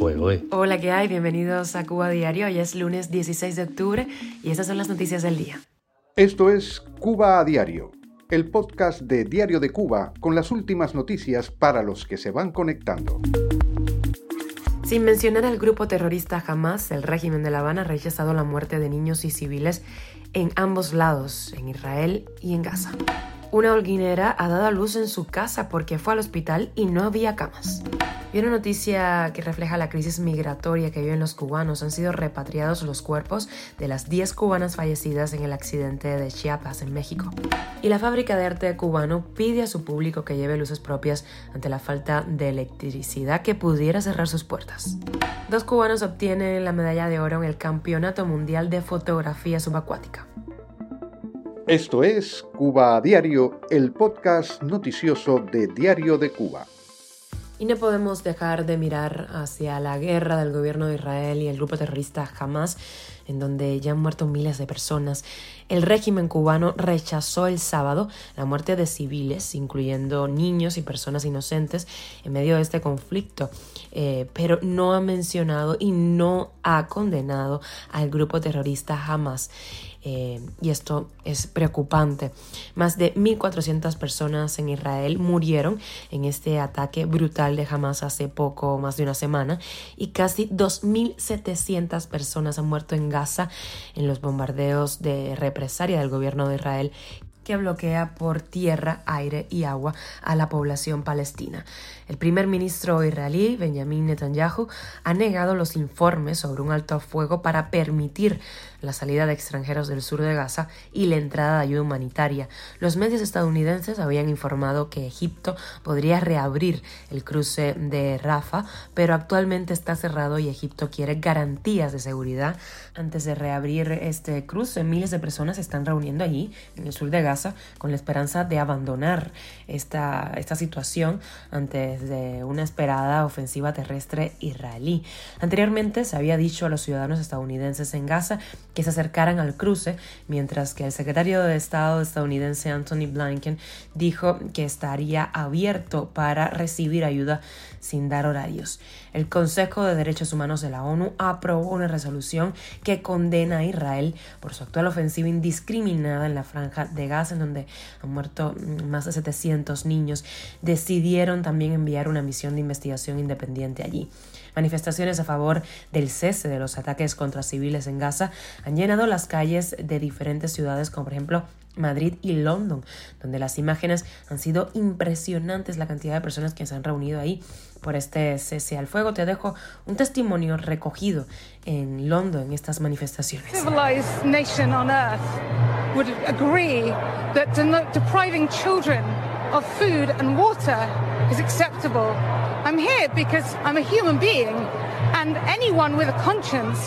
Hola, ¿qué hay? Bienvenidos a Cuba Diario. Hoy es lunes 16 de octubre y estas son las noticias del día. Esto es Cuba a Diario, el podcast de Diario de Cuba con las últimas noticias para los que se van conectando. Sin mencionar al grupo terrorista Hamas, el régimen de La Habana ha rechazado la muerte de niños y civiles en ambos lados, en Israel y en Gaza. Una holguinera ha dado a luz en su casa porque fue al hospital y no había camas. Y una noticia que refleja la crisis migratoria que viven los cubanos. Han sido repatriados los cuerpos de las 10 cubanas fallecidas en el accidente de Chiapas, en México. Y la fábrica de arte cubano pide a su público que lleve luces propias ante la falta de electricidad que pudiera cerrar sus puertas. Dos cubanos obtienen la medalla de oro en el Campeonato Mundial de Fotografía Subacuática. Esto es Cuba a Diario, el podcast noticioso de Diario de Cuba. Y no podemos dejar de mirar hacia la guerra del gobierno de Israel y el grupo terrorista Hamas, en donde ya han muerto miles de personas. El régimen cubano rechazó el sábado la muerte de civiles, incluyendo niños y personas inocentes, en medio de este conflicto, eh, pero no ha mencionado y no ha condenado al grupo terrorista Hamas. Eh, y esto es preocupante. Más de 1.400 personas en Israel murieron en este ataque brutal de Hamas hace poco, más de una semana, y casi 2.700 personas han muerto en Gaza en los bombardeos de represalia del gobierno de Israel que bloquea por tierra, aire y agua a la población palestina. El primer ministro israelí, Benjamin Netanyahu, ha negado los informes sobre un alto fuego para permitir la salida de extranjeros del sur de Gaza y la entrada de ayuda humanitaria. Los medios estadounidenses habían informado que Egipto podría reabrir el cruce de Rafa, pero actualmente está cerrado y Egipto quiere garantías de seguridad antes de reabrir este cruce. Miles de personas se están reuniendo allí, en el sur de Gaza, con la esperanza de abandonar esta, esta situación antes de una esperada ofensiva terrestre israelí. Anteriormente se había dicho a los ciudadanos estadounidenses en Gaza que se acercaran al cruce, mientras que el secretario de Estado estadounidense Anthony Blinken dijo que estaría abierto para recibir ayuda sin dar horarios. El Consejo de Derechos Humanos de la ONU aprobó una resolución que condena a Israel por su actual ofensiva indiscriminada en la franja de Gaza, en donde han muerto más de 700 niños. Decidieron también enviar una misión de investigación independiente allí. Manifestaciones a favor del cese de los ataques contra civiles en Gaza han llenado las calles de diferentes ciudades, como por ejemplo Madrid y London, donde las imágenes han sido impresionantes, la cantidad de personas que se han reunido ahí por este cese al fuego. Te dejo un testimonio recogido en London en estas manifestaciones. Would agree that depriving children of food and water is acceptable. I'm here because I'm a human being and anyone with a conscience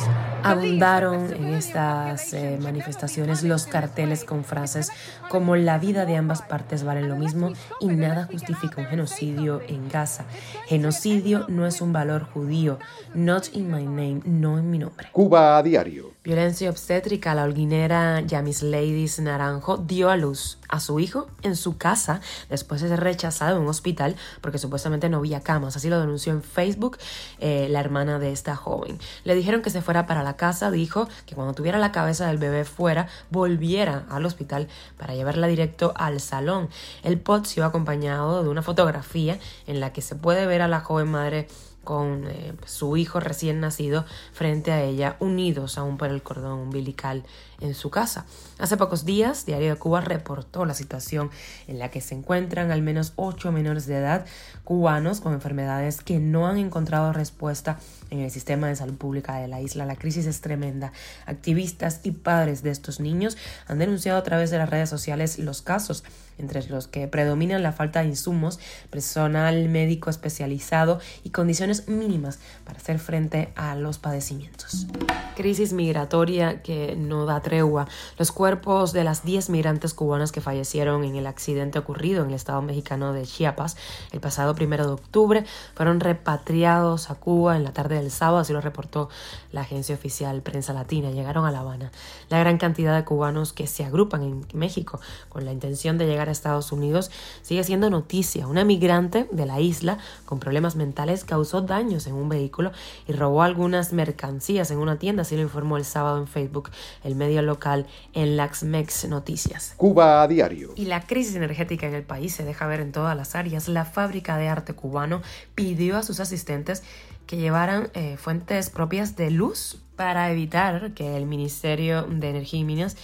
Abundaron en estas eh, manifestaciones los carteles con frases como la vida de ambas partes vale lo mismo y nada justifica un genocidio en Gaza. Genocidio no es un valor judío. Not in my name, no en mi nombre. Cuba a diario. Violencia obstétrica. La holguinera Yamis Ladies Naranjo dio a luz a su hijo en su casa después de ser rechazado en un hospital porque supuestamente no había camas. Así lo denunció en Facebook eh, la hermana de esta joven. Le dijeron que se fuera para la casa, dijo que cuando tuviera la cabeza del bebé fuera, volviera al hospital para llevarla directo al salón. El post iba acompañado de una fotografía en la que se puede ver a la joven madre con eh, su hijo recién nacido frente a ella, unidos aún por el cordón umbilical en su casa. Hace pocos días, Diario de Cuba reportó la situación en la que se encuentran al menos ocho menores de edad cubanos con enfermedades que no han encontrado respuesta en el sistema de salud pública de la isla. La crisis es tremenda. Activistas y padres de estos niños han denunciado a través de las redes sociales los casos, entre los que predominan la falta de insumos, personal médico especializado y condiciones mínimas para hacer frente a los padecimientos. Crisis migratoria que no da tregua. Los cuerpos de las 10 migrantes cubanas que fallecieron en el accidente ocurrido en el estado mexicano de Chiapas el pasado primero de octubre fueron repatriados a Cuba en la tarde del sábado, así lo reportó la agencia oficial Prensa Latina. Llegaron a La Habana. La gran cantidad de cubanos que se agrupan en México con la intención de llegar a Estados Unidos sigue siendo noticia. Una migrante de la isla con problemas mentales causó daños en un vehículo y robó algunas mercancías en una tienda, así lo informó el sábado en Facebook el medio local en Laxmex Noticias. Cuba a diario. Y la crisis energética en el país se deja ver en todas las áreas. La fábrica de arte cubano pidió a sus asistentes que llevaran eh, fuentes propias de luz para evitar que el Ministerio de Energía y Minas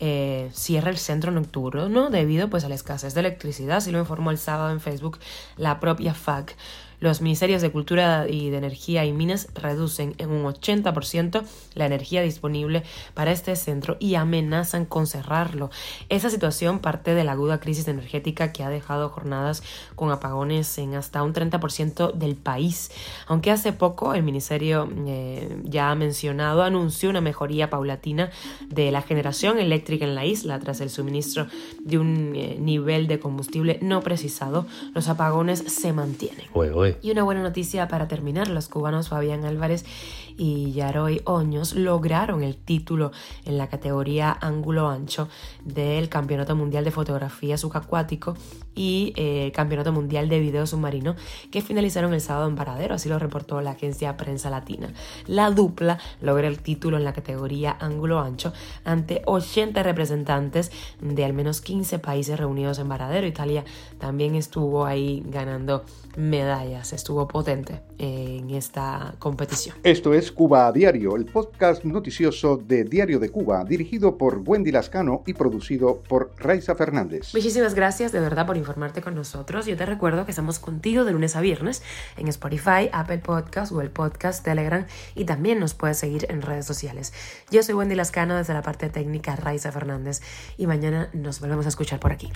eh, cierre el centro nocturno ¿no? debido pues, a la escasez de electricidad, así lo informó el sábado en Facebook la propia FAC. Los ministerios de Cultura y de Energía y Minas reducen en un 80% la energía disponible para este centro y amenazan con cerrarlo. Esa situación parte de la aguda crisis energética que ha dejado jornadas con apagones en hasta un 30% del país. Aunque hace poco el ministerio eh, ya ha mencionado, anunció una mejoría paulatina de la generación eléctrica en la isla tras el suministro de un eh, nivel de combustible no precisado, los apagones se mantienen. Y una buena noticia para terminar, los cubanos Fabián Álvarez y Yaroy Oños lograron el título en la categoría ángulo ancho del Campeonato Mundial de Fotografía Subacuático y eh, Campeonato Mundial de Video Submarino que finalizaron el sábado en Paradero, así lo reportó la agencia Prensa Latina. La dupla logra el título en la categoría ángulo ancho ante 80 representantes de al menos 15 países reunidos en Paradero. Italia también estuvo ahí ganando medallas, estuvo potente en esta competición. Esto es Cuba a Diario, el podcast noticioso de Diario de Cuba, dirigido por Wendy Lascano y producido por Raiza Fernández. Muchísimas gracias de verdad por informarte con nosotros. Yo te recuerdo que estamos contigo de lunes a viernes en Spotify, Apple Podcast, el Podcast, Telegram y también nos puedes seguir en redes sociales. Yo soy Wendy Lascano desde la parte técnica Raiza Fernández y mañana nos volvemos a escuchar por aquí.